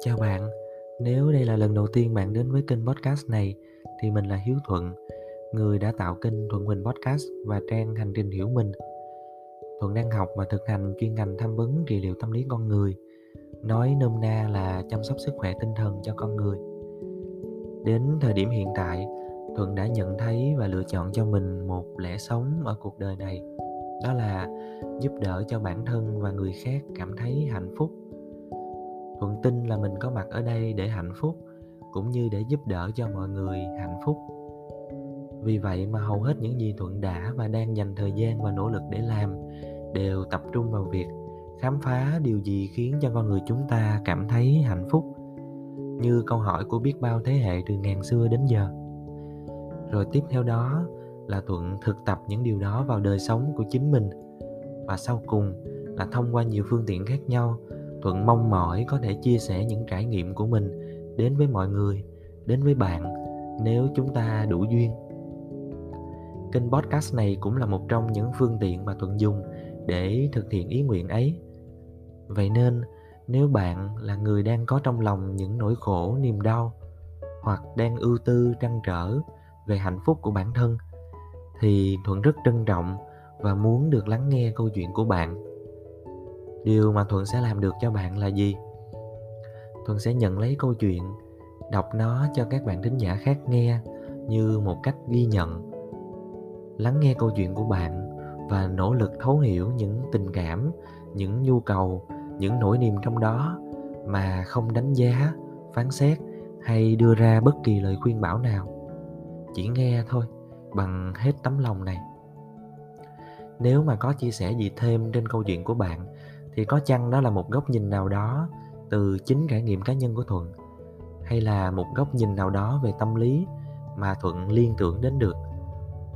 Chào bạn, nếu đây là lần đầu tiên bạn đến với kênh podcast này thì mình là Hiếu Thuận, người đã tạo kênh Thuận Huỳnh Podcast và trang Hành trình hiểu mình. Thuận đang học và thực hành chuyên ngành tham vấn trị liệu tâm lý con người, nói nôm na là chăm sóc sức khỏe tinh thần cho con người. Đến thời điểm hiện tại, Thuận đã nhận thấy và lựa chọn cho mình một lẽ sống ở cuộc đời này. Đó là giúp đỡ cho bản thân và người khác cảm thấy hạnh phúc thuận tin là mình có mặt ở đây để hạnh phúc, cũng như để giúp đỡ cho mọi người hạnh phúc. Vì vậy mà hầu hết những gì thuận đã và đang dành thời gian và nỗ lực để làm đều tập trung vào việc khám phá điều gì khiến cho con người chúng ta cảm thấy hạnh phúc, như câu hỏi của biết bao thế hệ từ ngàn xưa đến giờ. Rồi tiếp theo đó là thuận thực tập những điều đó vào đời sống của chính mình, và sau cùng là thông qua nhiều phương tiện khác nhau thuận mong mỏi có thể chia sẻ những trải nghiệm của mình đến với mọi người, đến với bạn, nếu chúng ta đủ duyên. Kênh podcast này cũng là một trong những phương tiện mà thuận dùng để thực hiện ý nguyện ấy. Vậy nên, nếu bạn là người đang có trong lòng những nỗi khổ, niềm đau hoặc đang ưu tư, trăn trở về hạnh phúc của bản thân, thì thuận rất trân trọng và muốn được lắng nghe câu chuyện của bạn điều mà thuận sẽ làm được cho bạn là gì? Thuận sẽ nhận lấy câu chuyện, đọc nó cho các bạn thính giả khác nghe như một cách ghi nhận, lắng nghe câu chuyện của bạn và nỗ lực thấu hiểu những tình cảm, những nhu cầu, những nỗi niềm trong đó mà không đánh giá, phán xét hay đưa ra bất kỳ lời khuyên bảo nào. Chỉ nghe thôi, bằng hết tấm lòng này. Nếu mà có chia sẻ gì thêm trên câu chuyện của bạn thì có chăng đó là một góc nhìn nào đó từ chính trải nghiệm cá nhân của thuận? Hay là một góc nhìn nào đó về tâm lý mà thuận liên tưởng đến được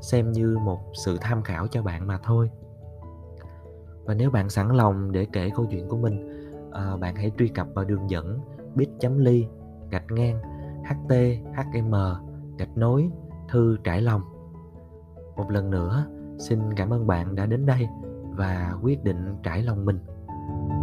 xem như một sự tham khảo cho bạn mà thôi? Và nếu bạn sẵn lòng để kể câu chuyện của mình à, bạn hãy truy cập vào đường dẫn bit.ly gạch ngang hthm e gạch nối thư trải lòng. Một lần nữa xin cảm ơn bạn đã đến đây và quyết định trải lòng mình.